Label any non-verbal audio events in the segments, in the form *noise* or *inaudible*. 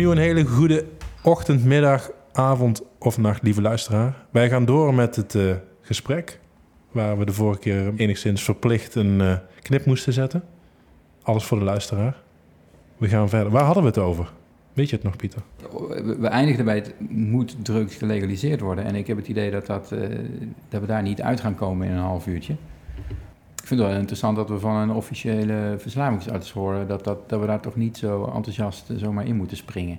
Opnieuw een hele goede ochtend, middag, avond of nacht, lieve luisteraar. Wij gaan door met het eh, gesprek. Waar we de vorige keer enigszins verplicht een eh, knip moesten zetten. Alles voor de luisteraar. We gaan verder. Waar hadden we het over? Weet je het nog, Pieter? We, eindigden bij het moet drugs gelegaliseerd worden. En ik heb het idee dat, dat, eh, dat we daar niet uit gaan komen in een half uurtje. Ik vind het wel interessant dat we van een officiële verslavingsarts horen... dat, dat, dat we daar toch niet zo enthousiast eh, zomaar in moeten springen.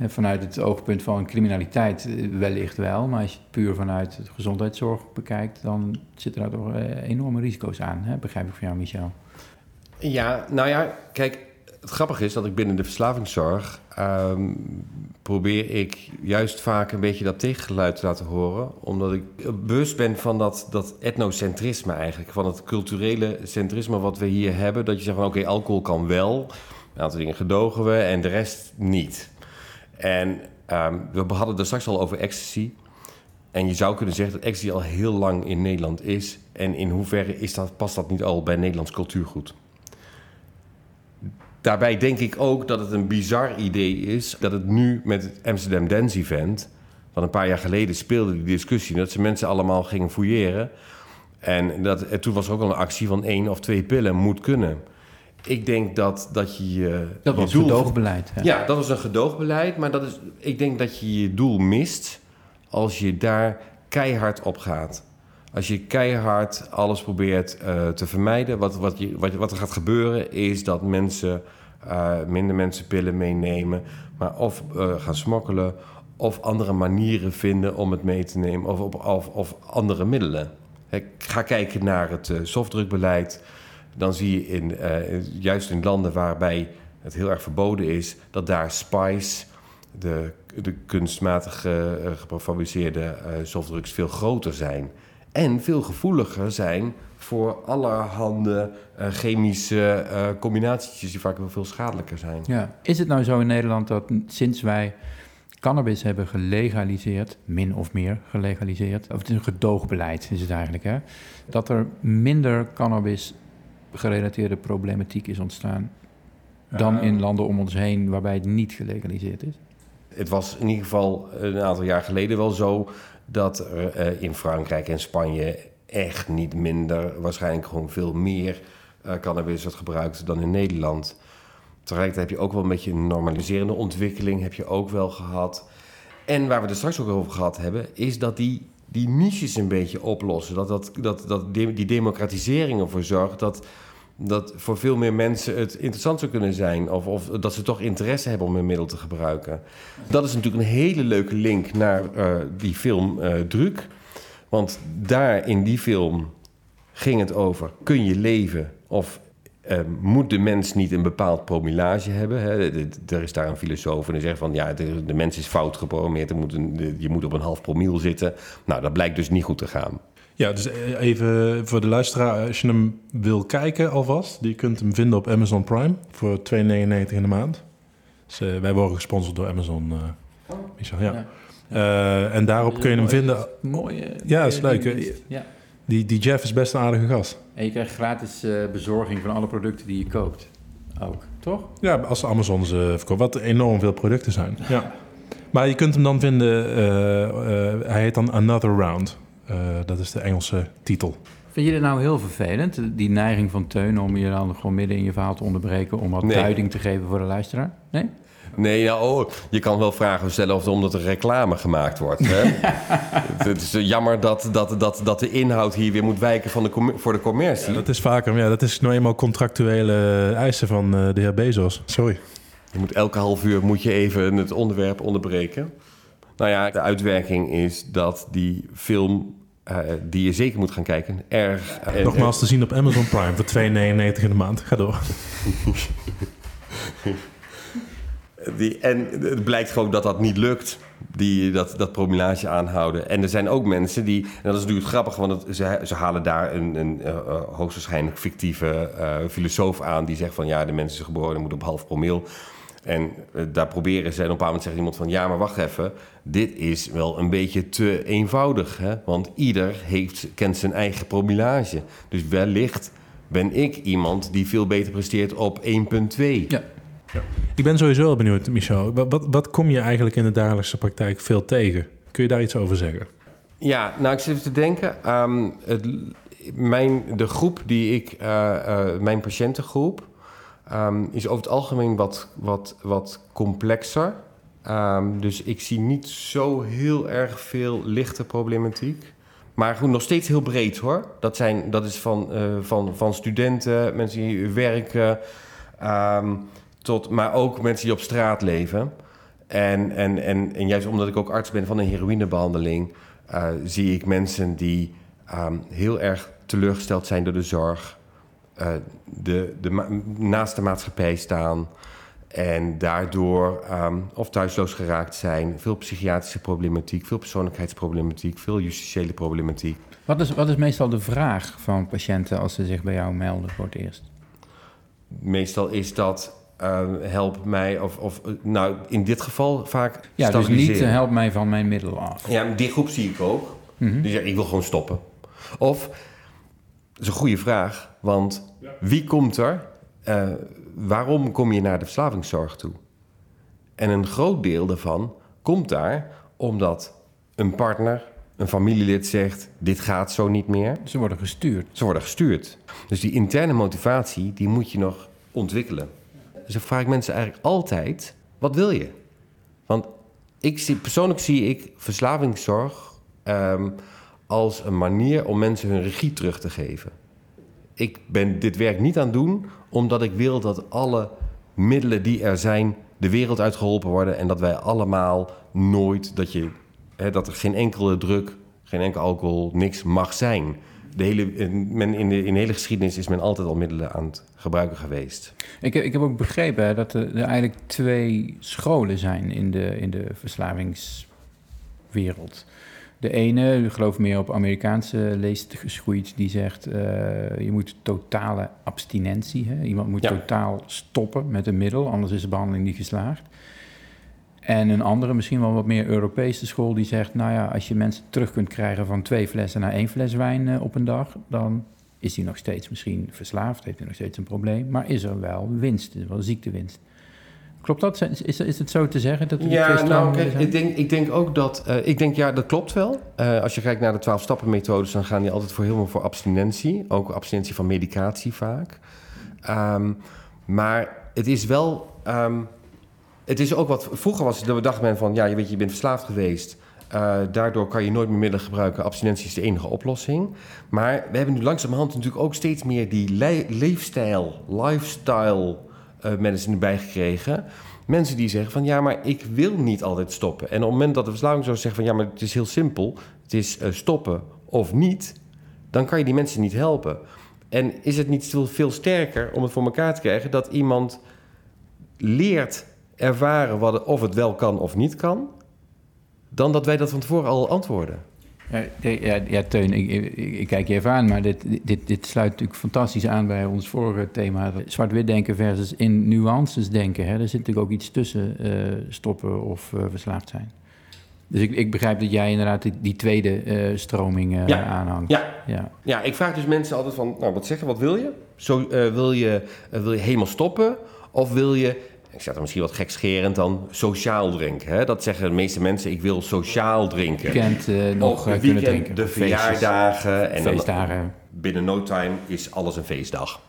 Eh, Vanuit het oogpunt van criminaliteit eh, wellicht wel... maar als je het puur vanuit de gezondheidszorg bekijkt... dan zitten daar toch eh, enorme risico's aan, hè? begrijp ik van jou, Michel. Ja, nou ja, kijk, het grappige is dat ik binnen de verslavingszorg ehm, probeer ik juist vaak een beetje dat tegengeluid te laten horen. Omdat ik bewust ben van dat, dat etnocentrisme eigenlijk. Van het culturele centrisme wat we hier hebben. Dat je zegt van oké, alcohol kan wel. Een aantal dingen gedogen we en de rest niet. En ehm, we hadden het straks al over ecstasy. En je zou kunnen zeggen dat ecstasy al heel lang in Nederland is. En in hoeverre is dat, past dat niet al bij Nederlands cultuurgoed? Daarbij denk ik ook dat het een bizar idee is dat het nu met het Amsterdam Dance Event, van een paar jaar geleden speelde die discussie, dat ze mensen allemaal gingen fouilleren. En, dat, en toen was er ook al een actie van één of twee pillen moet kunnen. Ik denk dat, dat je je. Dat je was doel- gedoogbeleid. Ja, dat was een gedoogbeleid, maar dat is, ik denk dat je je doel mist als je daar keihard op gaat. Als je keihard alles probeert eh, te vermijden, wat, wat, je, wat, wat er gaat gebeuren is dat mensen eh, minder mensen pillen meenemen, maar of eh, gaan smokkelen of andere manieren vinden om het mee te nemen of, op, of, of andere middelen. Hè, ga kijken naar het eh, softdrukbeleid. Dan zie je in, eh, juist in landen waarbij het heel erg verboden is, dat daar spice, de, de kunstmatig eh, gefabriceerde eh, softdrugs, veel groter zijn. En veel gevoeliger zijn voor allerhande eh, chemische eh combinaties die vaak wel veel schadelijker zijn. Ja. Is het nou zo in Nederland dat sinds wij cannabis hebben gelegaliseerd, min of meer gelegaliseerd, of het is een gedoogbeleid is het eigenlijk, hè, dat er minder cannabis gerelateerde problematiek is ontstaan dan in landen om ons heen waarbij het niet gelegaliseerd is? Het was in ieder geval een aantal jaar geleden wel zo dat er eh, in Frankrijk en Spanje echt niet minder, waarschijnlijk gewoon veel meer eh, cannabis wordt gebruikt dan in Nederland. Tegelijkertijd heb je ook wel een beetje een normaliserende ontwikkeling, heb je ook wel gehad. En waar we het straks ook over gehad hebben, is dat die, die niches een beetje oplossen. Dat, dat, dat, dat die democratisering ervoor zorgt dat, dat voor veel meer mensen het interessant zou kunnen zijn. Of, of dat ze toch interesse hebben om een middel te gebruiken. Dat is natuurlijk een hele leuke link naar eh, die film eh Druk. Want daar in die film ging het over: kun je leven of eh, moet de mens niet een bepaald promillage hebben? Hè? De- de- Er is daar een filosoof en die zegt van ja, de, de mens is fout geprogrammeerd. Er moet een, de- je moet op een half promiel zitten. Nou, dat blijkt dus niet goed te gaan. Ja, dus eh, even voor de luisteraar. Als je hem wil kijken alvast. Je kunt hem vinden op Amazon Prime. Voor 2,99 in de maand. Dus, eh, wij worden gesponsord door Amazon. eh Michel, ja. Ja. Eh, en daarop kun je hem vinden. Mooie. Ja, is leuk, Ja. Die, die Jeff is best een aardige gast. En je krijgt gratis eh, bezorging van alle producten die je koopt. Ook, toch? Ja, als Amazon ze verkoopt. Wat enorm veel producten zijn. Ja. Maar je kunt hem dan vinden... eh, eh, hij heet dan Another Round. Eh, dat is de Engelse titel. Vind je dit nou heel vervelend, die neiging van Teun om je dan gewoon midden in je verhaal te onderbreken om wat Nee. duiding te geven voor de luisteraar? Nee? Nee, oh, je kan wel vragen stellen of omdat er reclame gemaakt wordt. Hè? *laughs* het is jammer dat, dat, dat, dat de inhoud hier weer moet wijken van de com- voor de commercie. Dat is vaker, ja, dat is nou eenmaal contractuele eisen van eh, de heer Bezos. Sorry. Je moet elke half uur moet je even het onderwerp onderbreken. Nou ja, de uitwerking is dat die film eh, die je zeker moet gaan kijken. Erg. eh, Nogmaals te zien op Amazon Prime voor 2,99 in de maand. Ga door. *laughs* En het blijkt gewoon dat dat niet lukt, die, dat, dat promillage aanhouden. En er zijn ook mensen die, en dat is natuurlijk grappig, want ze, ze halen daar een, een eh, eh, hoogstwaarschijnlijk fictieve eh, filosoof aan die zegt van ja, de mensen zijn geboren en moeten op half promil. En daar proberen ze, en op een moment zegt iemand van ja, maar wacht even, dit is wel een beetje te eenvoudig. Hè? Want ieder heeft, kent zijn eigen promillage. Dus wellicht ben ik iemand die veel beter presteert op 1,2. Ja. Ik ben sowieso wel benieuwd, Michel. Wat, wat, wat kom je eigenlijk in de dagelijkse praktijk veel tegen? Kun je daar iets over zeggen? Ja, nou, ik zit even te denken. ehm, het, mijn, de groep die ik, eh, eh, mijn patiëntengroep, ehm, is over het algemeen wat, wat, wat complexer. Ehm, dus ik zie niet zo heel erg veel lichte problematiek. Maar goed, nog steeds heel breed hoor. Dat, zijn, dat is van, eh, van, van studenten, mensen die werken, ehm, tot, maar ook mensen die op straat leven. En, en, en, en juist omdat ik ook arts ben van een heroïnebehandeling, eh, zie ik mensen die ehm, heel erg teleurgesteld zijn door de zorg, eh, de, de, naast de maatschappij staan en daardoor ehm, of thuisloos geraakt zijn, veel psychiatrische problematiek, veel persoonlijkheidsproblematiek, veel justitiële problematiek. Wat is, wat is meestal de vraag van patiënten als ze zich bij jou melden voor het eerst? Meestal is dat eh, help mij, of, of eh, nou in dit geval vaak Ja, dus niet eh, help mij van mijn middel af. Ja, die groep zie ik ook. Die zegt, ik wil gewoon stoppen. Of, dat is een goede vraag, want wie komt er? eh, waarom kom je naar de verslavingszorg toe? En een groot deel daarvan komt daar omdat een partner, een familielid zegt... dit gaat zo niet meer. Ze worden gestuurd. Ze worden gestuurd. Dus die interne motivatie, die moet je nog ontwikkelen. Dus dan vraag ik mensen eigenlijk altijd, wat wil je? Want ik zie, persoonlijk zie ik verslavingszorg ehm, als een manier om mensen hun regie terug te geven. Ik ben dit werk niet aan doen omdat ik wil dat alle middelen die er zijn de wereld uitgeholpen worden en dat wij allemaal nooit, dat, je, dat er geen enkele druk, geen enkel alcohol, niks mag zijn. De hele, in- men, in, de, in de hele geschiedenis is men altijd al middelen aan het gebruiken geweest. Ik, heb- ik heb ook begrepen hè, dat er, er eigenlijk twee scholen zijn in de, in de verslavingswereld. De ene, ik geloof meer op Amerikaanse leest geschoeid, die zegt... eh, je moet totale abstinentie, hè? iemand moet Ja. totaal stoppen met een middel... anders is de behandeling niet geslaagd. En een andere, misschien wel wat meer Europese school, die zegt... nou ja, als je mensen terug kunt krijgen van twee flessen naar één fles wijn eh, op een dag... dan is hij nog steeds misschien verslaafd, heeft hij nog steeds een probleem... maar is er wel winst, is er wel ziektewinst. Klopt dat? Is, is, het zo te zeggen dat die Ja, nou, kijk, ik denk, ik denk ook dat... eh, ik denk, ja, dat klopt wel. Eh, als je kijkt naar de 12-stappen-methodes... dan gaan die altijd voor helemaal voor abstinentie. Ook abstinentie van medicatie vaak. Ehm, maar het is wel... ehm, het is ook wat... Vroeger was dat we dachten men van... ja, je weet, je bent verslaafd geweest... Eh, daardoor kan je nooit meer middelen gebruiken. Abstinentie is de enige oplossing. Maar we hebben nu langzamerhand natuurlijk ook steeds meer die le- leefstijl, lifestyle eh medicine erbij gekregen. Mensen die zeggen van ja, maar ik wil niet altijd stoppen. En op het moment dat de verslaving zou zeggen van ja, maar het is heel simpel. Het is eh, stoppen of niet. Dan kan je die mensen niet helpen. En is het niet veel sterker om het voor elkaar te krijgen dat iemand leert ervaren wat of het wel kan of niet kan, dan dat wij dat van tevoren al antwoorden. Ja, ja, ja Teun, ik, ik, ik kijk je even aan, maar dit, dit, dit sluit natuurlijk fantastisch aan bij ons vorige thema. Zwart-wit denken versus in nuances denken. Hè. Er zit natuurlijk ook iets tussen eh, stoppen of eh, verslaafd zijn. Dus ik, ik begrijp dat jij inderdaad die, die tweede eh, stroming Ja. aanhangt. Ja, Ja. Ja, ik vraag dus mensen altijd van, nou, wat zeggen, wat wil je? Zo, wil, je wil je helemaal stoppen? Of wil je, ik zeg dan misschien wat gekscherend dan, sociaal drinken? Hè? Dat zeggen de meeste mensen, ik wil sociaal drinken. Weekend eh, nog eh, het kunnen drinken. de verjaardagen. En dan, feestdagen. binnen no time is alles een feestdag.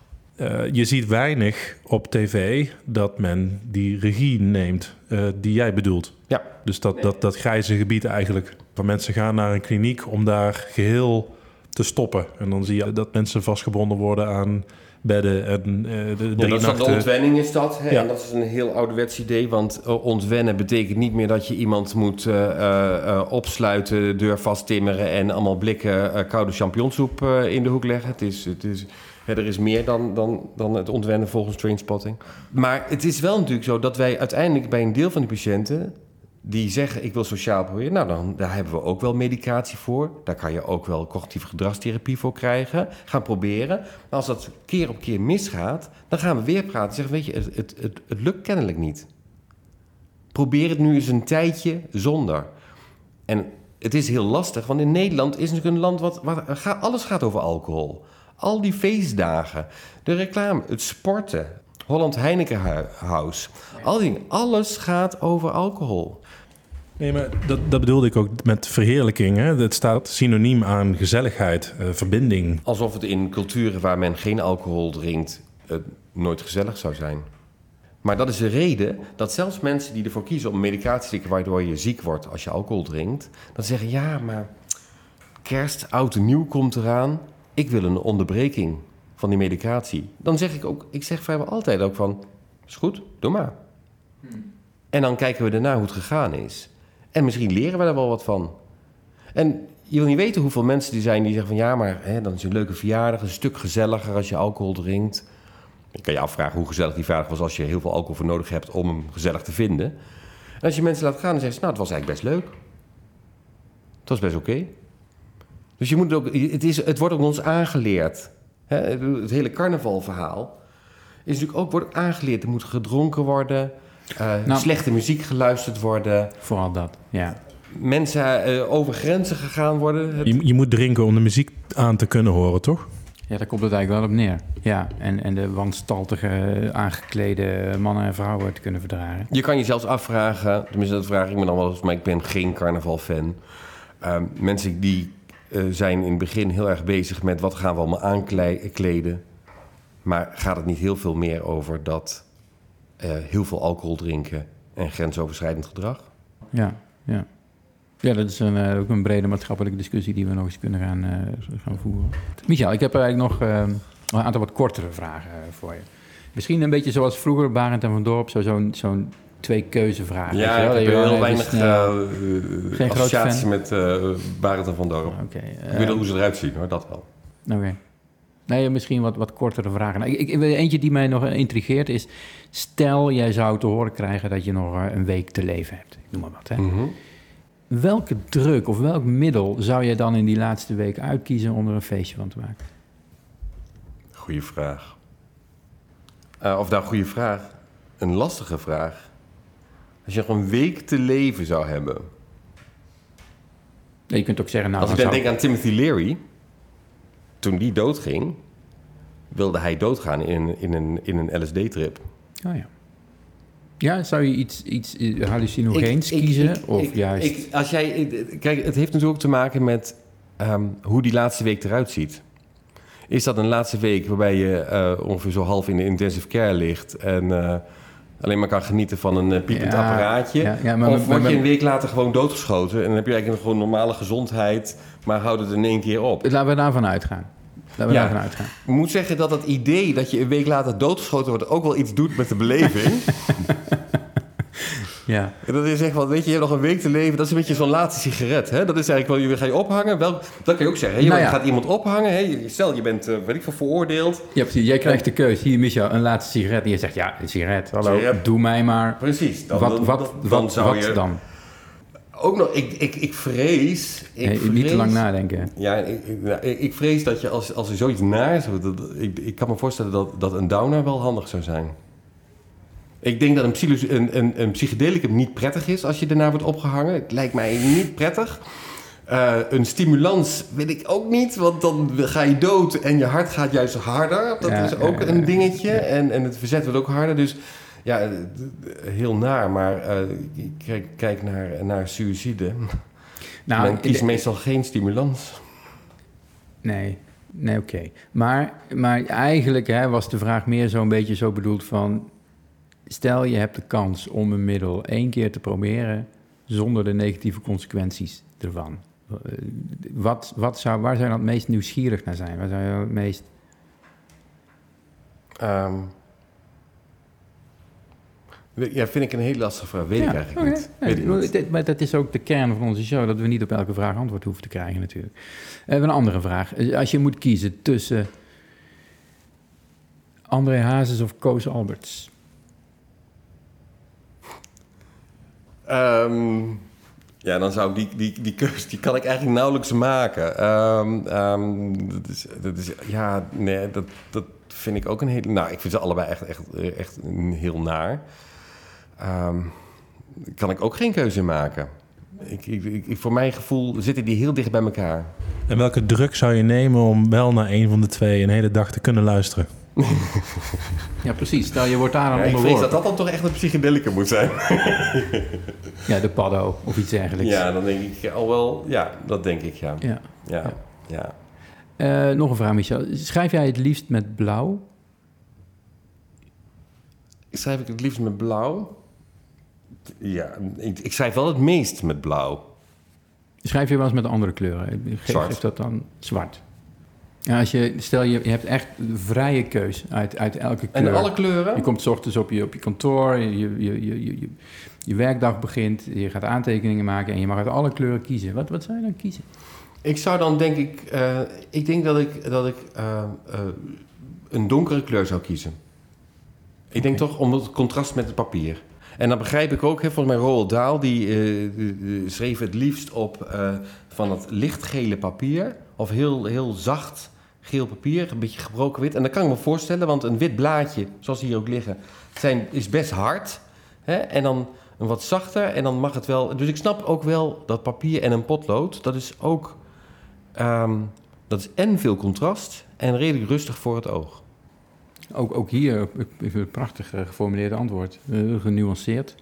Eh, je ziet weinig op tv dat men die regie neemt eh, die jij bedoelt. Ja. Dus dat, dat, dat grijze gebied eigenlijk. Waar mensen gaan naar een kliniek om daar geheel te stoppen. En dan zie je dat mensen vastgebonden worden aan bedden en eh, de Ja, dat is de ontwenning is dat. Hè? Ja. En dat is een heel ouderwets idee. Want eh, ontwennen betekent niet meer dat je iemand moet eh, eh, opsluiten, de deur vasttimmeren en allemaal blikken koude champignonsoep in de hoek leggen. Het is, het is, hè, er is meer dan, dan, dan het ontwennen volgens Trainspotting. Maar het is wel natuurlijk zo dat wij uiteindelijk bij een deel van die patiënten die zeggen ik wil sociaal proberen, nou dan daar hebben we ook wel medicatie voor. Daar kan je ook wel cognitieve gedragstherapie voor krijgen. Gaan proberen. Maar als dat keer op keer misgaat, dan gaan we weer praten. Zeggen weet je, het, het, het, het lukt kennelijk niet. Probeer het nu eens een tijdje zonder. En het is heel lastig, want in Nederland is natuurlijk een land wat, wat alles gaat over alcohol. Al die feestdagen, de reclame, het sporten, Holland Heineken House, al die, alles gaat over alcohol. Nee, maar dat, dat bedoelde ik ook met verheerlijking. Hè? Het staat synoniem aan gezelligheid, eh, verbinding. Alsof het in culturen waar men geen alcohol drinkt eh, nooit gezellig zou zijn. Maar dat is de reden dat zelfs mensen die ervoor kiezen om medicatie te slikken waardoor je ziek wordt als je alcohol drinkt, dan zeggen ja, maar kerst, oud en nieuw komt eraan. Ik wil een onderbreking van die medicatie. Dan zeg ik ook, ik zeg vrijwel altijd ook van, is goed, doe maar. En dan kijken we daarna hoe het gegaan is. En misschien leren we er wel wat van. En je wil niet weten hoeveel mensen die zijn die zeggen van ja, maar hè, dan is een leuke verjaardag een stuk gezelliger als je alcohol drinkt. Je kan je afvragen hoe gezellig die verjaardag was als je heel veel alcohol voor nodig hebt om hem gezellig te vinden. En als je mensen laat gaan, dan zeggen ze, nou, het was eigenlijk best leuk. Het was best oké. Dus je moet het ook, het, is, het wordt ook ons aangeleerd. Hè, het hele carnavalverhaal is natuurlijk ook wordt aangeleerd. Er moet gedronken worden, eh, Nou- slechte muziek geluisterd worden, Vooral dat, ja. mensen eh, over grenzen gegaan worden. Het- Je, je moet drinken om de muziek aan te kunnen horen, toch? Ja, daar komt het eigenlijk wel op neer. Ja, en, en de wanstaltige, aangeklede mannen en vrouwen te kunnen verdragen. Je kan je zelfs afvragen, tenminste dat vraag ik me dan wel eens, maar ik ben geen carnaval-fan. Ehm, mensen die eh, zijn in het begin heel erg bezig met wat gaan we allemaal aankleden. Maar gaat het niet heel veel meer over dat eh, heel veel alcohol drinken en grensoverschrijdend gedrag? Ja, ja. Ja, dat is een, eh, ook een brede maatschappelijke discussie die we nog eens kunnen gaan, eh, gaan voeren. Michael, ik heb eigenlijk nog een aantal wat kortere vragen voor je. Misschien een beetje zoals vroeger Barend en Van Dorp, zo- zo'n zo'n twee keuzevragen. wel? ik heb heel weinig Geen grote associatie met eh Barend en Van Dorp. Oké. ik weet wel hoe ze eruit zien hoor, dat wel. Oké. Nee, misschien wat, wat kortere vragen. Nou, ik, ik, eentje die mij nog intrigeert is... stel jij zou te horen krijgen dat je nog eh, een week te leven hebt. Ik noem maar wat. Hè. Mhm. Welke druk of welk middel zou je dan in die laatste week uitkiezen... om er een feestje van te maken? Goeie vraag. Eh, of nou, goede vraag. Een lastige vraag. Als je nog een week te leven zou hebben. Nee, je kunt ook zeggen... Nou, Als ik dan dan zou- denk aan Timothy Leary. Toen die doodging, wilde hij doodgaan in, in een, in een LSD-trip. Oh ja. Ja, zou je iets, iets eh, hallucinogeens kiezen? of juist... ik- als jij, kijk, het heeft natuurlijk ook te maken met ehm, hoe die laatste week eruit ziet. Is dat een laatste week waarbij je eh, ongeveer zo half in de intensive care ligt en eh, alleen maar kan genieten van een eh, piepend Ja, apparaatje? ja, ja, maar- of word je een week later gewoon doodgeschoten en dan heb je eigenlijk gewoon normale gezondheid, maar houdt het in één keer op? Laten we daarvan uitgaan. Laten we daarvan uitgaan. Ik moet zeggen dat het idee dat je een week later doodgeschoten wordt ook wel iets doet met de beleving. *laughs* Ja. En dat is echt wel, weet je, je hebt nog een week te leven. Dat is een beetje zo'n laatste sigaret. Hè? Dat is eigenlijk wel, je ga je ophangen. Wel, dat kan je ook zeggen. Hè? Je Nou ja. gaat iemand ophangen. Hè? Stel, je bent, eh, weet ik veel, veroordeeld. Ja, precies. Jij krijgt de keus. Hier, Michel, een laatste sigaret. En je zegt, ja, een sigaret. Hallo, Sigaret. doe mij maar. Precies. Dan, wat, dan, wat, dan, wat, zou wat je... dan? Ook nog, ik, ik, ik vrees... Ik Nee, vrees niet te lang nadenken. Ja, ik, ik, ik- vrees dat je als, als er zoiets naar is... Dat, dat- ik, ik kan me voorstellen dat, dat een downer wel handig zou zijn. Ik denk dat een, een, een, een psychedelicum niet prettig is als je daarna wordt opgehangen. Het lijkt mij niet prettig. Eh, een stimulans weet ik ook niet, want dan ga je dood en je hart gaat juist harder. Dat Ja, is ook ja, een dingetje. ja. En, en het verzet wordt ook harder. Dus ja, eh, heel naar. Maar eh, kijk, kijk naar, naar suïcide. Nou, Men kiest de- meestal geen stimulans. Nee, nee oké. Maar, maar eigenlijk hè, was de vraag meer zo'n beetje zo bedoeld van... stel je hebt de kans om een middel één keer te proberen... zonder de negatieve consequenties ervan. Eh, Wat, wat zou, waar zou je dan het meest nieuwsgierig naar zijn? Waar zou je het meest... Ehm, ja, vind ik een hele lastige vraag. Weet ik eigenlijk niet. Ja, Weet ik niet. dit- Maar dat is ook de kern van onze show, dat we niet op elke vraag antwoord hoeven te krijgen natuurlijk. We hebben een andere vraag. Als je moet kiezen tussen André Hazes of Koos Alberts. Ehm, ja, dan zou ik die, die, die keuze, die kan ik eigenlijk nauwelijks maken. Ehm, ehm, dat is, dat is, ja, nee, dat, dat vind ik ook een hele... Nou, ik vind ze allebei echt, echt, echt heel naar. Daar kan ik ook geen keuze in maken. Ik, ik, ik, voor mijn gevoel zitten die heel dicht bij elkaar. En welke druk zou je nemen om wel naar een van de twee een hele dag te kunnen luisteren? *laughs* Ja, precies. Stel, je wordt daar aan Ja, ik vrees dat dat dan toch echt een psychedelica moet zijn. *laughs* Ja, de paddo of iets dergelijks. Ja, dan denk ik al wel... Ja, dat denk ik, ja. Ja. Ja, ja. Eh, nog een vraag, Michel. Schrijf jij het liefst met blauw? Schrijf ik het liefst met blauw? Ja, ik, ik schrijf wel het meest met blauw. Schrijf je wel eens met andere kleuren? Geef, Zwart. geef dat dan zwart. Ja, als je, stel, je, je hebt echt vrije keus uit, uit elke kleur. En alle kleuren? Je komt 's ochtends op je, op je kantoor, je, je, je, je, je, je werkdag begint, je gaat aantekeningen maken en je mag uit alle kleuren kiezen. Wat, wat zou je dan kiezen? Ik zou dan denk ik... eh, ik denk dat ik, dat ik eh, eh, een donkere kleur zou kiezen. Ik denk toch om het contrast met het papier. En dan begrijp ik ook, hè, volgens mij Roald Dahl... die, schreef het liefst op van het lichtgele papier... of heel, heel zacht geel papier, een beetje gebroken wit. En dat kan ik me voorstellen, want een wit blaadje, zoals hier ook liggen... Zijn, is best hard. Hè? En dan een wat zachter en dan mag het wel... Dus ik snap ook wel dat papier en een potlood... dat is ook... ehm, dat is en veel contrast en redelijk rustig voor het oog. Ook, ook hier een prachtig eh, geformuleerd antwoord, Eh, genuanceerd.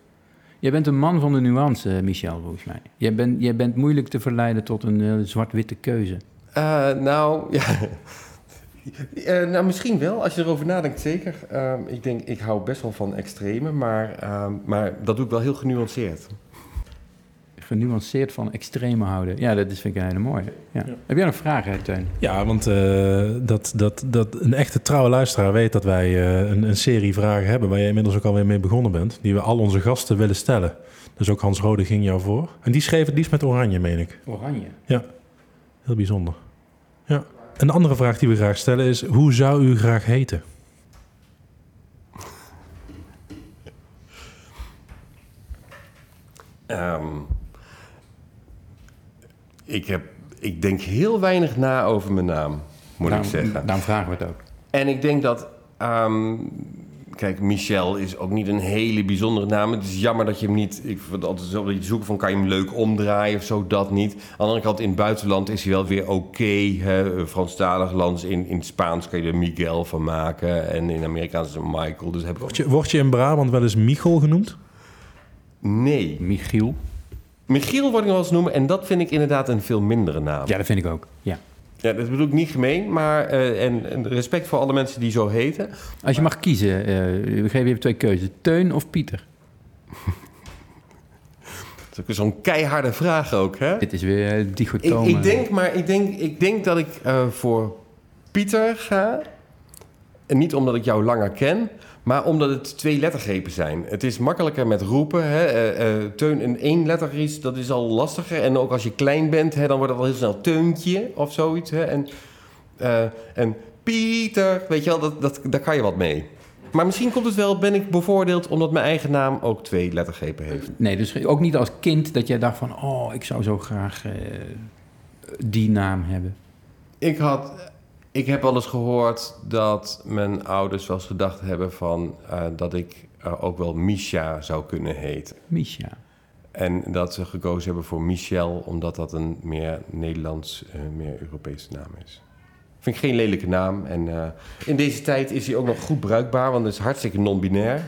Jij bent een man van de nuance, eh, Michel, volgens mij. Jij, bent jij bent moeilijk te verleiden tot een zwart-witte keuze. Eh, nou, *laughs* ja. Eh, nou, misschien wel, als je erover nadenkt, zeker. Ehm, ik denk, ik hou best wel van extreme, maar, ehm, maar dat doe ik wel heel genuanceerd. Genuanceerd van extreme houden. Ja, dat is, vind ik een hele mooie. Ja. Heb jij nog vragen, Teun? Ja, want eh, dat, dat, dat een echte trouwe luisteraar weet dat wij eh, een, een serie vragen hebben... waar je inmiddels ook alweer mee begonnen bent... die we al onze gasten willen stellen. Dus ook Hans Rode ging jou voor. En die schreef het liefst met oranje, meen ik. Oranje. Heel bijzonder. Ja. Een andere vraag die we graag stellen is... hoe zou u graag heten? Ehm, ik, heb, ik denk heel weinig na over mijn naam, moet Daarom- ik zeggen. Daarom vragen we het ook. En ik denk dat... ehm, kijk, Michel is ook niet een hele bijzondere naam. Het is jammer dat je hem niet... Ik vind het altijd zo dat je zoekt van... kan je hem leuk omdraaien of zo, dat niet. Aan de andere kant, in het buitenland is hij wel weer oké. hè. Franstalig land, in, in het Spaans kan je er Miguel van maken. En in Amerikaans is het Michael. Dus heb ik... Word je, word je in Brabant wel eens Michel genoemd? Nee. Michiel. Michiel wordt ik nog wel eens noemen. En dat vind ik inderdaad een veel mindere naam. Ja, dat vind ik ook. Ja. Ja, dat bedoel ik niet gemeen, maar eh, en, en respect voor alle mensen die zo heten. Als je mag kiezen, eh, we geven je twee keuzes. Teun of Pieter? Dat is ook zo'n keiharde vraag ook, hè? Dit is weer eh, Ik, dichotoom. ik denk maar, ik denk, ik denk dat ik voor Pieter ga. En niet omdat ik jou langer ken, maar omdat het twee lettergrepen zijn. Het is makkelijker met roepen. Hè? eh, eh, teun in één letter is, dat is al lastiger. En ook als je klein bent, hè, dan wordt het wel heel snel Teuntje of zoiets. Hè? En, eh, en Pieter, weet je wel, dat, dat, daar kan je wat mee. Maar misschien komt het wel, ben ik bevoordeeld omdat mijn eigen naam ook twee lettergrepen heeft. Nee, dus ook niet als kind dat jij dacht van... oh, ik zou zo graag die naam hebben. Ik, had, ik heb wel eens gehoord dat mijn ouders wel eens gedacht hebben van eh, dat ik eh, ook wel Misha zou kunnen heten. Misha. En dat ze gekozen hebben voor Michel, omdat dat een meer Nederlands, eh, meer Europese naam is. Vind ik geen lelijke naam. En in deze tijd is hij ook nog goed bruikbaar, want het is hartstikke non-binair.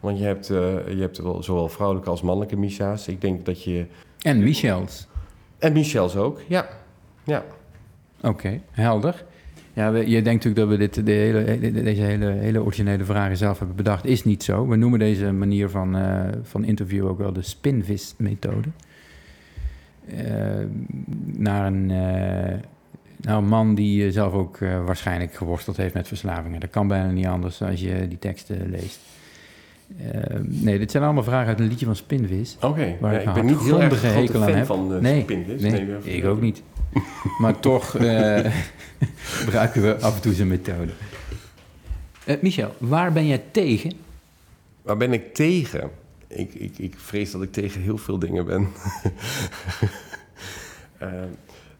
Want je hebt, je hebt wel zowel vrouwelijke als mannelijke Misha's. Ik denk dat je... En Michels. En Michels ook, ja. Ja. Oké, helder. Ja, we, je denkt natuurlijk dat we dit, de hele, de- deze hele, hele originele vragen zelf hebben bedacht. Is niet zo. We noemen deze manier van, eh, van interview ook wel de spinvis-methode. Eh, naar een, eh, Nou, een man die zelf ook waarschijnlijk geworsteld heeft met verslavingen. Dat kan bijna niet anders als je die teksten leest. Nee, dit zijn allemaal vragen uit een liedje van Spinvis. Oké, ja, ik ben niet heel erg grote aan fan heb. van uh, Nee, Spinvis. nee, ik ook niet. *laughs* maar toch eh, *laughs* gebruiken we af en toe zijn methode. Eh, Michel, waar ben jij tegen? Waar ben ik tegen? Ik, ik, ik vrees dat ik tegen heel veel dingen ben. *laughs* Eh,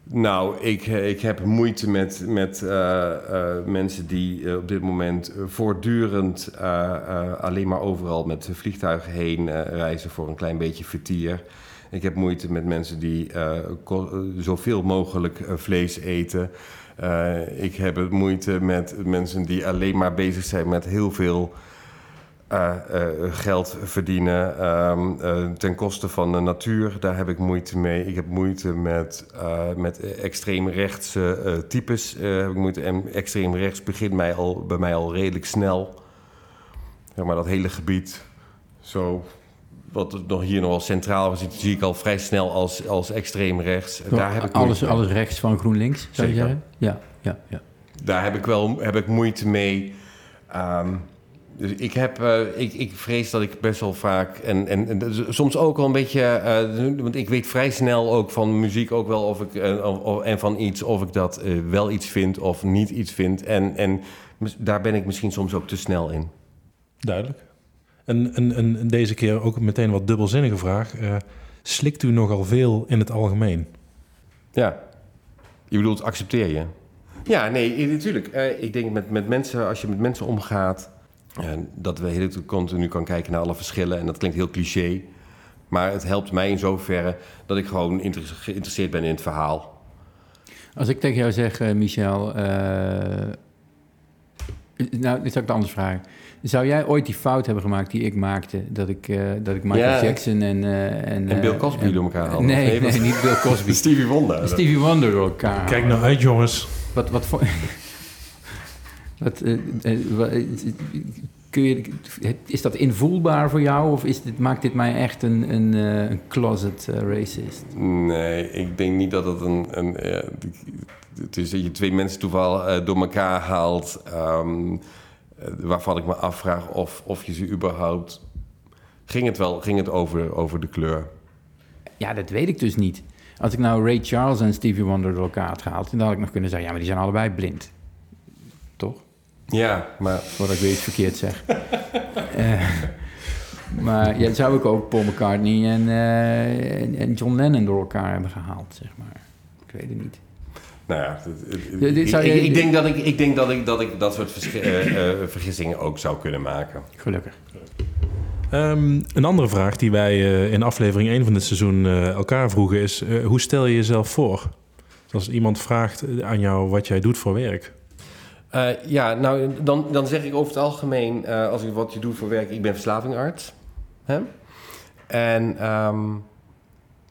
nou, ik, ik heb moeite met, met eh, eh, mensen die op dit moment voortdurend eh, eh, alleen maar overal met vliegtuigen heen eh, reizen voor een klein beetje vertier. Ik heb moeite met mensen die eh, zoveel mogelijk eh, vlees eten. Eh, ik heb moeite met mensen die alleen maar bezig zijn met heel veel geld verdienen ehm, eh, ten koste van de natuur. Daar heb ik moeite mee. Ik heb moeite met, met extreemrechtse types. heb moeite. En extreem rechts begint mij al, bij mij al redelijk snel. Maar dat hele gebied, zo, wat nog hier nog wel centraal zit, zie ik al vrij snel als, als extreem rechts. Daar heb ik alles, mee. alles rechts van GroenLinks, zou je zeggen? Ja, ja, ja. daar heb ik wel heb ik moeite mee. Ehm, dus ik, heb, eh, ik, ik vrees dat ik best wel vaak... En, en, en soms ook wel een beetje... eh, want ik weet vrij snel ook van muziek ook wel of ik... eh, of- en van iets of ik dat wel iets vind of niet iets vind. En, en daar ben ik misschien soms ook te snel in. Duidelijk. En, en, en deze keer ook meteen wat dubbelzinnige vraag. Eh, slikt u nogal veel in het algemeen? Ja. Je bedoelt, accepteer je? Ja, nee, natuurlijk. Eh, ik denk met, met mensen, als je met mensen omgaat... eh, dat we heel continu kan kijken naar alle verschillen. En dat klinkt heel cliché. Maar het helpt mij in zoverre dat ik gewoon inter- geïnteresseerd ben in het verhaal. Als ik tegen jou zeg, Michel... eh, nou, dit zou ik het anders vragen. Zou jij ooit die fout hebben gemaakt die ik maakte? Dat ik, eh, dat ik Michael Ja. Jackson en... eh, en, En Bill eh, Cosby en- door elkaar hadden? Nee, nee, niet Bill Cosby. *laughs* Stevie Wonder. Stevie Wonder door elkaar. Kijk nou uit, jongens. Wat, wat voor... *laughs* wat, wa- kun je, is dat invoelbaar voor jou? Of is dit, maakt dit mij echt een, een, eh, een closet racist? Nee, ik denk niet dat het een... een eh, het is dat je twee mensen toevallig eh, door elkaar haalt... ehm, eh, waarvan ik me afvraag of, of je ze überhaupt... Ging het wel ging het over, over de kleur? Ja, dat weet ik dus niet. Als ik nou Ray Charles en Stevie Wonder door elkaar had gehaald... dan had ik nog kunnen zeggen... ja, maar die zijn allebei blind. Toch? Ja, maar Voordat ik weer iets verkeerd zeg. *laughs* Eh, maar ja, zou ik ook Paul McCartney en, eh, en, en John Lennon door elkaar hebben gehaald, zeg maar. Ik weet het niet. Nou ja, Dit- dit ik, zou ik, je- ik denk dat ik, ik denk dat ik dat, ik dat soort eh, eh, vergissingen ook zou kunnen maken. Gelukkig. Ehm, een andere vraag die wij eh, in aflevering 1 van dit seizoen eh, elkaar vroegen is... eh, hoe stel je jezelf voor? Dus als iemand vraagt aan jou wat jij doet voor werk... Eh, ja, nou, dan, dan zeg ik over het algemeen, eh, als ik wat je doet voor werk, ik ben verslavingarts. Hè? En ehm,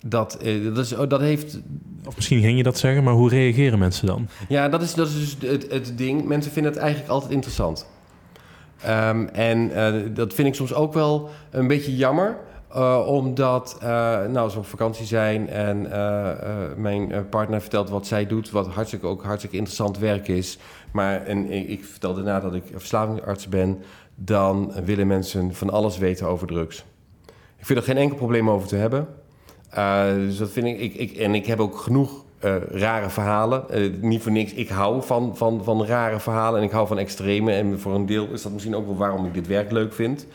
dat, eh, dat, is, oh, dat heeft Of misschien ging je dat zeggen, maar hoe reageren mensen dan? Ja, dat is, dat is dus het, het ding. Mensen vinden het eigenlijk altijd interessant. Ehm, en eh, dat vind ik soms ook wel een beetje jammer. eh, omdat, eh nou, als we op vakantie zijn en mijn partner vertelt wat zij doet, wat hartstikke, ook hartstikke interessant werk is. Maar en ik, ik vertel daarna dat ik verslavingsarts ben, dan willen mensen van alles weten over drugs. Ik vind er geen enkel probleem over te hebben. Uh, dus dat vind ik, ik, ik. En ik heb ook genoeg uh, rare verhalen. Uh, niet voor niks. Ik hou van, van, van rare verhalen en ik hou van extreme. En voor een deel is dat misschien ook wel waarom ik dit werk leuk vind.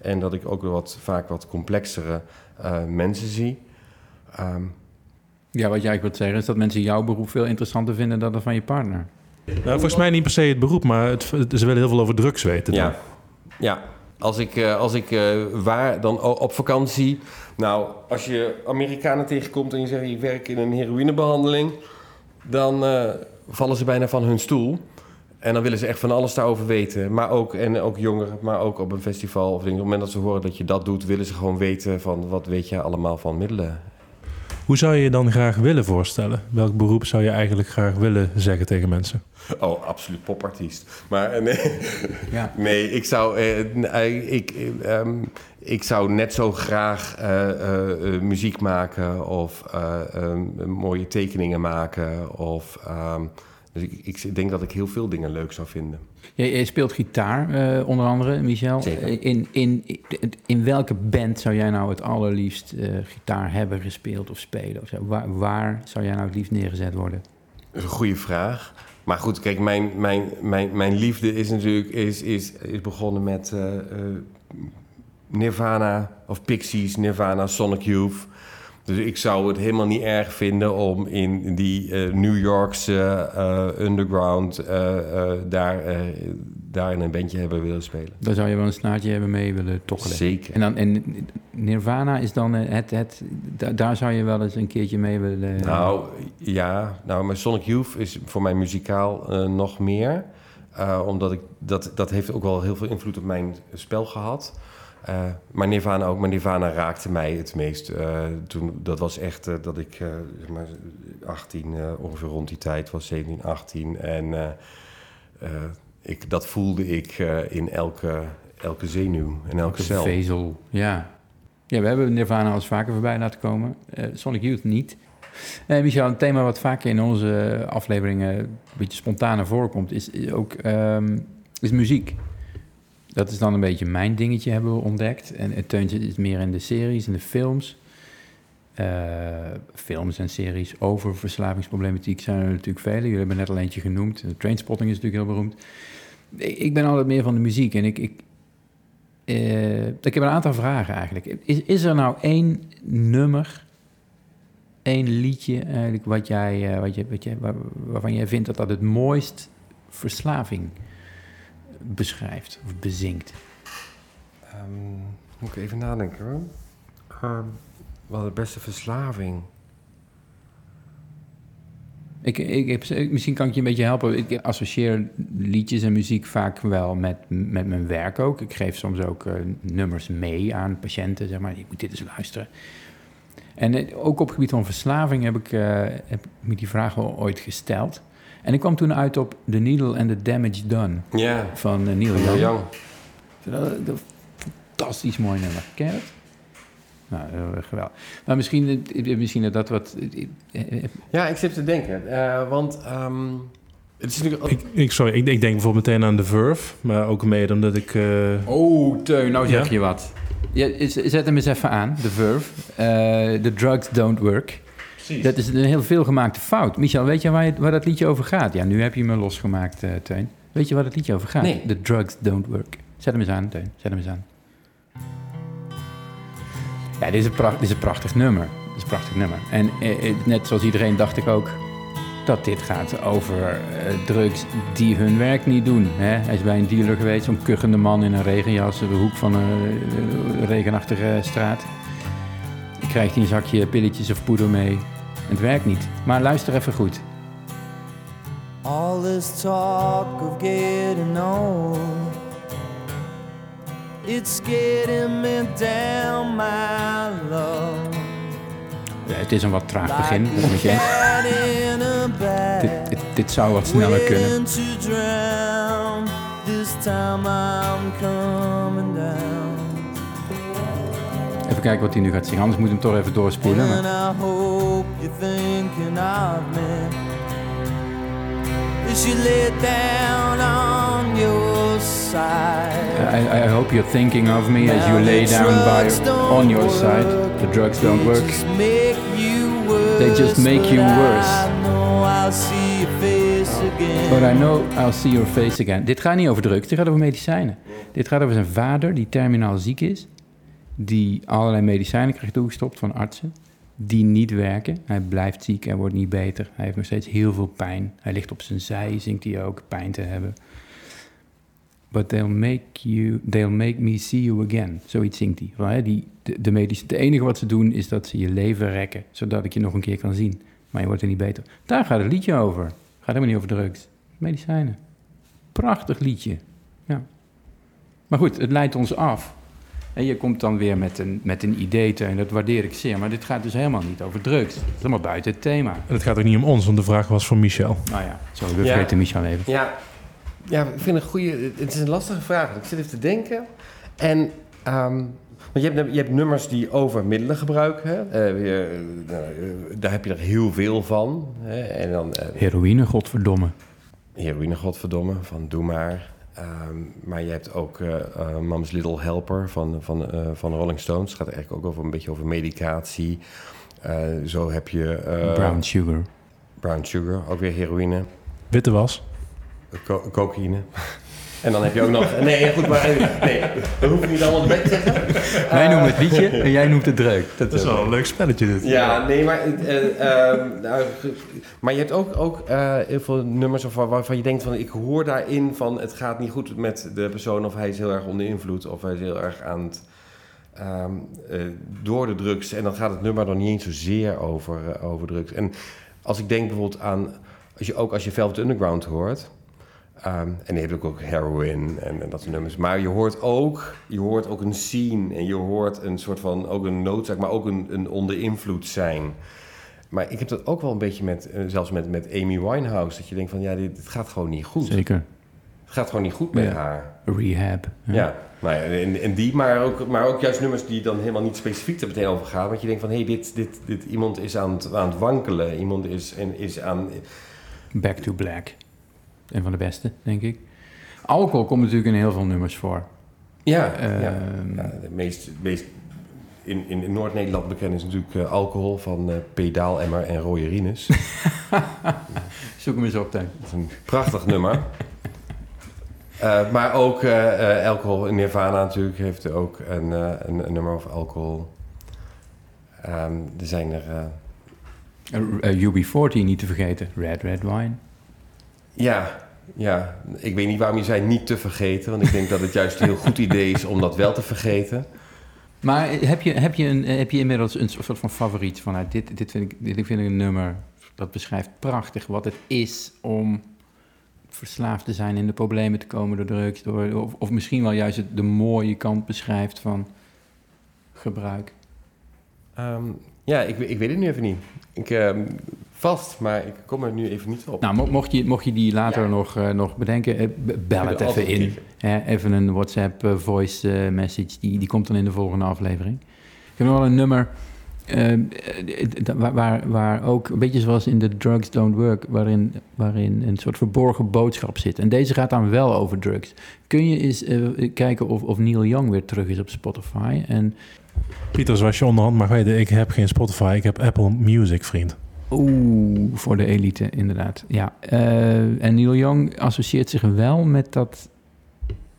En dat ik ook wat, vaak wat complexere uh, mensen zie. Um, ja, wat jij eigenlijk wilt zeggen is dat mensen jouw beroep veel interessanter vinden dan dat van je partner. Nou, volgens mij niet per se het beroep, maar het, ze willen heel veel over drugs weten. Ja, dan. ja. Als ik, uh, als ik uh, waar dan op vakantie. Nou, als je Amerikanen tegenkomt en je zegt ik werk in een heroïnebehandeling, dan uh, vallen ze bijna van hun stoel. En dan willen ze echt van alles daarover weten. Maar ook, en ook jongeren, maar ook op een festival of. Op het moment dat ze horen dat je dat doet, willen ze gewoon weten van wat weet je allemaal van middelen. Hoe zou je je dan graag willen voorstellen? Welk beroep zou je eigenlijk graag willen zeggen tegen mensen? Oh, absoluut popartiest. Maar nee, ja. *laughs* nee ik zou. Eh, ik, um, ik zou net zo graag eh, eh, eh, muziek maken of eh, ehm, mooie tekeningen maken. Of, ehm, dus ik, ik denk dat ik heel veel dingen leuk zou vinden. Je, je speelt gitaar, eh, onder andere, Michel. Zeker. In, in, in, welke band zou jij nou het allerliefst eh, gitaar hebben gespeeld of spelen? Of zo? Waar, waar zou jij nou het liefst neergezet worden? Dat is een goede vraag. Maar goed, kijk, mijn, mijn, mijn, mijn liefde is natuurlijk is, is, is begonnen met eh, eh, Nirvana of Pixies, Nirvana, Sonic Youth. Dus ik zou het helemaal niet erg vinden om in die eh, New Yorkse eh, underground eh, daar, eh, daar in een bandje hebben willen spelen. Daar zou je wel een snaartje hebben mee willen tokkelen. Zeker. En, dan, en Nirvana is dan het... het da- daar zou je wel eens een keertje mee willen... Nou, ja. Nou, maar Sonic Youth is voor mij muzikaal nog meer. Omdat ik... Dat, dat heeft ook wel heel veel invloed op mijn spel gehad. Eh, maar Nirvana ook. Maar Nirvana raakte mij het meest. Eh, toen, dat was echt eh, dat ik... zeg maar 18, eh, ongeveer rond die tijd was. 17, 18. En ik, dat voelde ik in elke, elke zenuw. En elke cel. vezel, ja. Ja, we hebben Nirvana al eens vaker voorbij laten komen. Sonic Youth niet. Michel, een thema wat vaker in onze afleveringen een beetje spontaner voorkomt, is, is ook ehm, is muziek. Dat is dan een beetje mijn dingetje, hebben we ontdekt. En het Teuntje is meer in de series, in de films. Eh, films en series over verslavingsproblematiek zijn er natuurlijk vele. Jullie hebben net al eentje genoemd. Trainspotting is natuurlijk heel beroemd. Ik, ben altijd meer van de muziek en ik, ik, eh, ik heb een aantal vragen eigenlijk. Is, is er nou één nummer, één liedje eigenlijk, wat jij, eh, wat je, wat je, waar- waarvan jij vindt dat dat het mooist verslaving beschrijft of bezinkt? Ehm, moet ik even nadenken hoor. Ehm, wat de beste verslaving? Ik, ik, heb, ik- misschien kan ik je een beetje helpen. Ik associeer liedjes en muziek vaak wel met, met mijn werk ook. Ik geef soms ook eh, nummers mee aan patiënten, zeg maar. Je moet dit eens luisteren. En eh, ook op het gebied van verslaving heb ik, eh, heb ik me die vraag wel ooit gesteld. En ik kwam toen uit op The Needle and the Damage Done Ja, van uh, Neil Young. Young. Dat, dat, fantastisch mooi nummer. Ken je dat? Nou, eh, geweldig. Maar misschien, eh, misschien dat wat... eh, eh, Ja, ik zit te denken. eh, want ehm, het is natuurlijk... Ik, ik, sorry, ik, ik denk bijvoorbeeld meteen aan The Verve. Maar ook mede omdat ik... eh, Oh, Teun, nou zeg Ja? je wat. Ja, zet hem eens even aan, de Verve. Eh, The Drugs Don't Work. Dat is een heel veelgemaakte fout. Michel, weet je waar, je- waar dat liedje over gaat? Ja, nu heb je me losgemaakt, eh Teun. Weet je waar dat liedje over gaat? Nee. The Drugs Don't Work. Zet hem eens aan, Teun. Zet hem eens aan. Ja, dit is een, pracht, dit is een prachtig nummer. Dit is een prachtig nummer. En eh, eh, net zoals iedereen dacht ik ook dat dit gaat over eh, drugs die hun werk niet doen. Hè? Hij is bij een dealer geweest, zo'n kuchende man in een regenjas... op de hoek van een regenachtige straat. Krijgt hij een zakje pilletjes of poeder mee. Het werkt niet. Maar luister even goed. All this talk of getting old, it's getting me down, my love. Ja, het is een wat traag begin, dat moet je Dit, dit, dit zou wat sneller kunnen. waiting to drown. This time I'm coming down. Even kijken wat hij nu gaat zingen, anders moet ik hem toch even doorspoelen. Maar- thinking of me. As you lay down on your side. I, I hope you're thinking of me as you lay down by on your side. The drugs don't They work. just worse. They just make you worse. I. But I know I'll see your face again. Dit gaat niet over drugs, dit gaat over medicijnen. Dit gaat over zijn vader die terminaal ziek is. Die allerlei medicijnen krijgt toegestopt van artsen. Die niet werken. Hij blijft ziek, hij wordt niet beter. Hij heeft nog steeds heel veel pijn. Hij ligt op zijn zij, zingt hij ook, pijn te hebben. But they'll make, you, they'll make me see you again. Zoiets zingt hij. Van, hè, die, de, de medisch, het enige wat ze doen is dat ze je leven rekken. Zodat ik je nog een keer kan zien. Maar je wordt er niet beter. Daar gaat het liedje over. Gaat helemaal niet over drugs. Medicijnen. Prachtig liedje. Ja. Maar goed, het leidt ons af. En je komt dan weer met een, met een idee te, en dat waardeer ik zeer. Maar dit gaat dus helemaal niet over drugs. Het is helemaal buiten het thema. En het gaat ook niet om ons, want de vraag was voor Michel. Nou ja, sorry, we Ja. vergeten Michel even. Ja, ja, ik vind het een goede... Het is een lastige vraag. Ik zit even te denken. En ehm, Want je hebt, je hebt nummers die over middelen gebruiken. Hè? Eh, weer, eh, nou, eh, daar heb je er heel veel van. Hè? En dan eh, Heroïne, godverdomme. heroïne, godverdomme, van Doe Maar. Ehm, maar je hebt ook eh eh, Mom's Little Helper van, van, eh, van Rolling Stones. Het gaat eigenlijk ook over een beetje over medicatie. Zo heb je Brown sugar. Brown Sugar, ook weer heroïne. Witte was. Co- cocaïne. En dan heb je ook nog... *laughs* Nee, goed, maar... Nee, dat hoef ik niet allemaal bij te zeggen. Wij noemen het liedje en jij noemt het dreuk. Dat Dat is wel een leuk spelletje dit. Ja, nee, maar... eh, ehm, nou, maar je hebt ook, ook eh, heel veel nummers of waarvan je denkt van... Ik hoor daarin van het gaat niet goed met de persoon... of hij is heel erg onder invloed of hij is heel erg aan het... ehm, eh, door de drugs. En dan gaat het nummer dan niet eens zozeer over, eh, over drugs. En als ik denk bijvoorbeeld aan... Als je, ook als je Velvet Underground hoort... Ehm, en die heeft ook, ook heroin en, en dat soort nummers. Maar je hoort ook, je hoort ook een scene en je hoort een soort van, ook een noodzaak, maar ook een, een onder invloed zijn. Maar ik heb dat ook wel een beetje met, eh, zelfs met, met Amy Winehouse, dat je denkt van, ja, dit, dit gaat gewoon niet goed. Zeker. Het gaat gewoon niet goed met Ja. haar. Rehab. Ja, nou ja en, en die, maar ook, maar ook juist nummers die dan helemaal niet specifiek er meteen over gaan. Want je denkt van, hé, hey, dit, dit, dit, iemand is aan het, aan het wankelen, iemand is, en, is aan... Back to Black. Een van de beste, denk ik. Alcohol komt natuurlijk in heel veel nummers voor. Ja, Ehm, ja. Ja, de meest, meest in, in, in Noord-Nederland bekend is natuurlijk eh, alcohol van eh Pedaalemmer en Rooie Rines. *laughs* Zoek hem eens op. Dat is een prachtig nummer. Eh, maar ook alcohol, Nirvana natuurlijk heeft ook een, een, een nummer over alcohol. Ehm, er zijn er... eh, Uh, UB40 niet te vergeten. Red Red Wine. Ja, ja, ik weet niet waarom je zei niet te vergeten. Want ik denk dat het juist een heel goed idee is om dat wel te vergeten. Maar heb je, heb je, een, heb je inmiddels een soort van favoriet vanuit dit, dit, vind ik, dit vind ik een nummer dat beschrijft prachtig wat het is om verslaafd te zijn in de problemen te komen door drugs. Door, of, of misschien wel juist de mooie kant beschrijft van gebruik. Ehm, ja, ik, ik weet het nu even niet. Ik, ehm, vast, maar ik kom er nu even niet op. Nou, mo- mocht je, mocht je die later Ja. nog, eh, nog bedenken, eh, bel het even in. even. Hè, even een WhatsApp eh, voice message, die, die komt dan in de volgende aflevering. Ik heb nog wel een nummer eh, eh, d- waar, waar, waar ook, een beetje zoals in The Drugs Don't Work, waarin, waarin een soort verborgen boodschap zit. En deze gaat dan wel over drugs. Kun je eens eh, kijken of, of Neil Young weer terug is op Spotify? En Pieter, zoals je onderhand mag weten, ik heb geen Spotify, ik heb Apple Music, vriend. Oeh, voor de elite, inderdaad. Ja. eh, en Neil Young associeert zich wel met dat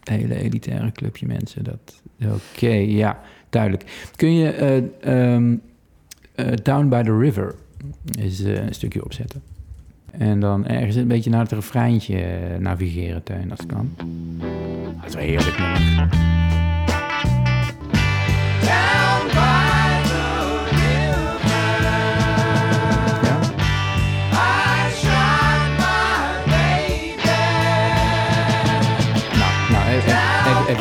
hele elitaire clubje mensen. Dat, Oké, ja, duidelijk. Kun je eh, ehm, eh, Down by the River is een stukje opzetten? En dan ergens een beetje naar het refreintje navigeren, Teun, als het kan. Dat is wel heerlijk nummer.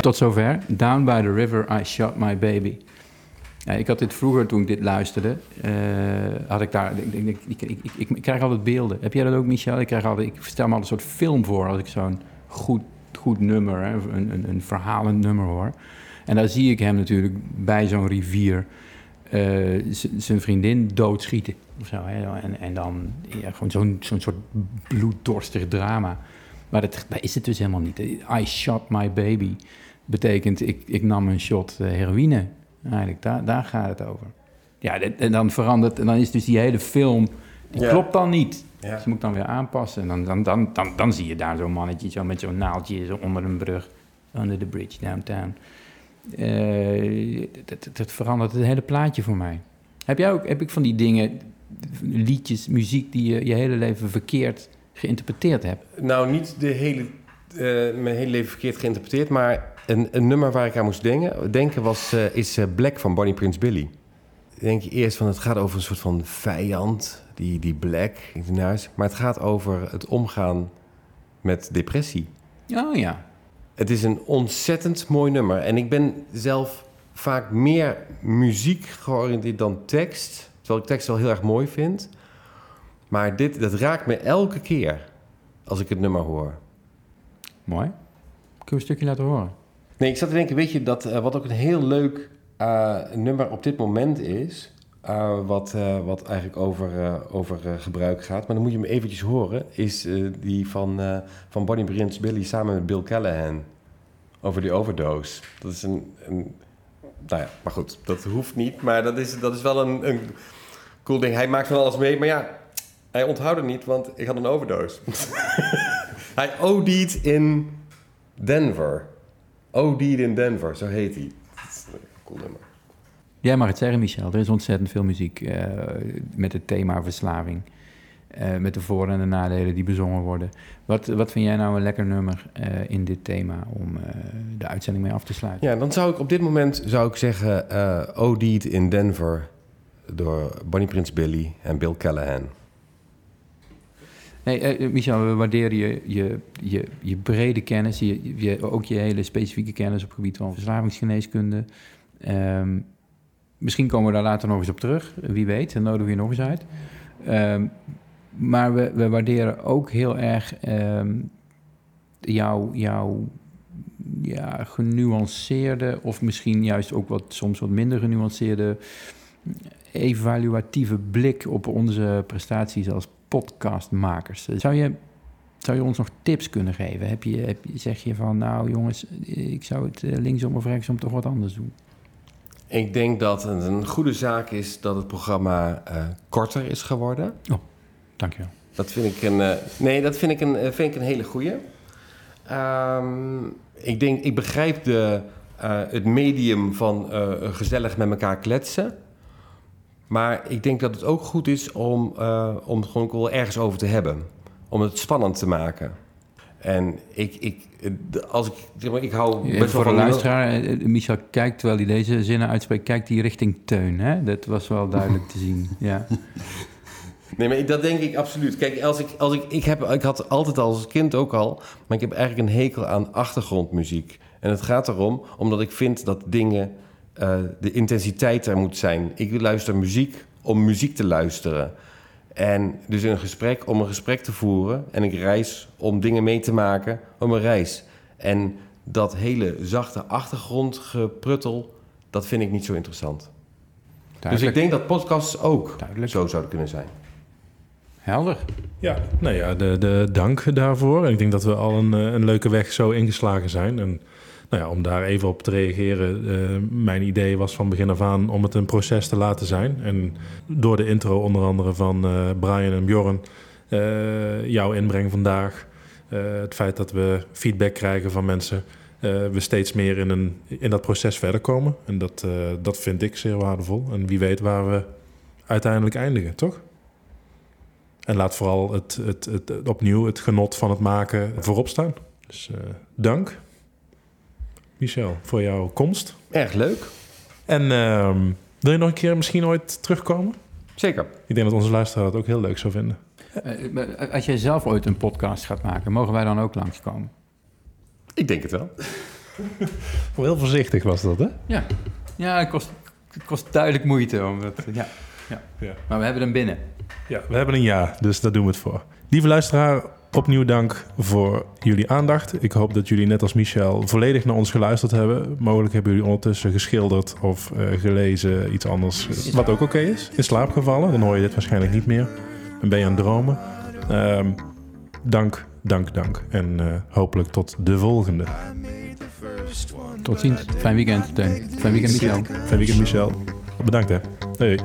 Tot zover. Down by the river, I shot my baby. Ja, ik had dit vroeger, toen ik dit luisterde, eh, had ik daar... Ik, ik, ik, ik, krijg altijd beelden. Heb jij dat ook, Michel? Ik, krijg altijd, ik stel me altijd een soort film voor als ik zo'n goed, goed nummer, hè, een, een, een verhalend nummer hoor. En daar zie ik hem natuurlijk bij zo'n rivier eh, zijn vriendin doodschieten. Of zo, hè? En, en dan ja, gewoon zo'n zo'n soort bloeddorstig drama. Maar dat, dat is het dus helemaal niet. I shot my baby betekent ik, ik nam een shot eh, heroïne. Eigenlijk, daar, daar gaat het over. Ja, en dan verandert, en dan is dus die hele film, die Ja. klopt dan niet. Ja. Dus moet ik dan weer aanpassen. En dan, dan, dan, dan, dan zie je daar zo'n mannetje zo met zo'n naaldje zo onder een brug. Under the bridge downtown. Eh, dat, dat verandert het hele plaatje voor mij. Heb jij ook, heb ik van die dingen, liedjes, muziek die je je hele leven verkeerd geïnterpreteerd hebt? Nou, niet de hele, mijn hele leven verkeerd geïnterpreteerd, maar een, een nummer waar ik aan moest denken, denken was, eh, is eh, Black van Bonnie Prince Billy. Denk je eerst van het gaat over een soort van vijand, die, die Black, ik denk, nou, is- maar het gaat over het omgaan met depressie. Oh ja, Het is een ontzettend mooi nummer. En ik ben zelf vaak meer muziek georiënteerd dan tekst. Terwijl ik tekst wel heel erg mooi vind. Maar dit, dat raakt me elke keer als ik het nummer hoor. Mooi. Kun je een stukje laten horen? Nee, ik zat te denken, weet je, dat, eh, wat ook een heel leuk eh, nummer op dit moment is... eh, wat, wat eigenlijk over, over gebruik gaat. Maar dan moet je hem eventjes horen. Is die van, van Bonnie Prince Billy samen met Bill Callahan. Over die overdose. Dat is een... een nou ja, maar goed, dat hoeft niet. Maar dat is, dat is wel een, een cool ding. Hij maakt van alles mee. Maar ja, hij onthoudt het niet, want ik had een overdose. *laughs* hij OD'd in Denver. OD'd in Denver, zo heet hij. Dat is een cool nummer. Jij mag het zeggen, Michel. Er is ontzettend veel muziek eh, met het thema verslaving. Eh, met de voor- en de nadelen die bezongen worden. Wat, wat vind jij nou een lekker nummer eh, in dit thema om de uitzending mee af te sluiten? Ja, dan zou ik op dit moment zou ik zeggen eh OD'd in Denver door Bonnie Prince Billy en Bill Callahan. Nee, eh, Michel, we waarderen je, je, je, je brede kennis, je, je, ook je hele specifieke kennis op het gebied van verslavingsgeneeskunde. Ehm, misschien komen we daar later nog eens op terug, wie weet, dan nodigen we je nog eens uit. Ehm, maar we, we waarderen ook heel erg ehm, jouw, jouw ja, genuanceerde, of misschien juist ook wat, soms wat minder genuanceerde, evaluatieve blik op onze prestaties als podcastmakers. Zou je, zou je ons nog tips kunnen geven? Heb je, heb je, zeg je van, nou jongens, ik zou het eh, linksom of rechtsom toch wat anders doen? Ik denk dat het een goede zaak is dat het programma eh, korter is geworden. Dankjewel. Dat vind ik een, eh, nee, dat vind ik een, vind ik een hele goeie. Ehm, ik denk, ik begrijp de, het medium van gezellig met elkaar kletsen. Maar ik denk dat het ook goed is om, eh, om het gewoon wel ergens over te hebben. Om het spannend te maken. En ik, ik, eh, als ik, zeg maar, ik hou best voor de luisteraar, eh, Michel kijkt, terwijl hij deze zinnen uitspreekt, kijkt hij richting Teun. Hè? Dat was wel duidelijk te zien. *laughs* Ja. Nee, maar dat denk ik absoluut. Kijk, als ik, als ik, ik, heb, ik had altijd als kind ook al, maar ik heb eigenlijk een hekel aan achtergrondmuziek. En het gaat erom, omdat ik vind dat dingen, eh, de intensiteit er moet zijn. Ik luister muziek om muziek te luisteren. En dus een gesprek om een gesprek te voeren. En ik reis om dingen mee te maken om een reis. En dat hele zachte achtergrondgepruttel, dat vind ik niet zo interessant. Dus ik denk dat podcasts ook Duidelijk. zo zouden kunnen zijn. Helder. Ja, nou ja, de, de dank daarvoor. En ik denk dat we al een, eh, een leuke weg zo ingeslagen zijn. En nou ja, om daar even op te reageren. eh, mijn idee was van begin af aan om het een proces te laten zijn. En door de intro onder andere van eh, Brian en Bjorn, eh, jouw inbreng vandaag, het feit dat we feedback krijgen van mensen, we steeds meer in, een, in dat proces verder komen. En dat, dat vind ik zeer waardevol. En wie weet waar we uiteindelijk eindigen, toch? En laat vooral het, het, het, het- opnieuw het genot van het maken voorop staan. Dus dank, Michel, voor jouw komst. Erg leuk. En ehm, wil je nog een keer misschien ooit terugkomen? Zeker. Ik denk dat onze luisteraar het ook heel leuk zou vinden. Eh, maar Als jij zelf ooit een podcast gaat maken, mogen wij dan ook langskomen? Ik denk het wel. *laughs* Heel voorzichtig was dat, hè? Ja, ja het, kost, het kost duidelijk moeite. Omdat, ja, ja. Ja. Maar we hebben hem binnen. Ja, we hebben een ja, dus daar doen we het voor. Lieve luisteraar, opnieuw dank voor jullie aandacht. Ik hoop dat jullie net als Michel volledig naar ons geluisterd hebben. Mogelijk hebben jullie ondertussen geschilderd of eh, gelezen, iets anders. Wat ook oké is. In slaap gevallen, dan hoor je dit waarschijnlijk niet meer. En ben je aan het dromen. Ehm, dank, dank, dank. En eh, hopelijk tot de volgende. Tot ziens. Fijn weekend, Teun. Fijn weekend, Michel. Fijn weekend, Michel. Bedankt, hè. Hey.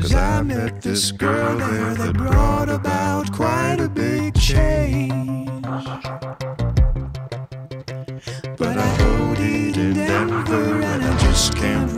Cause I met this girl there that brought about quite a big change. But I OD'd in Denver and I just can't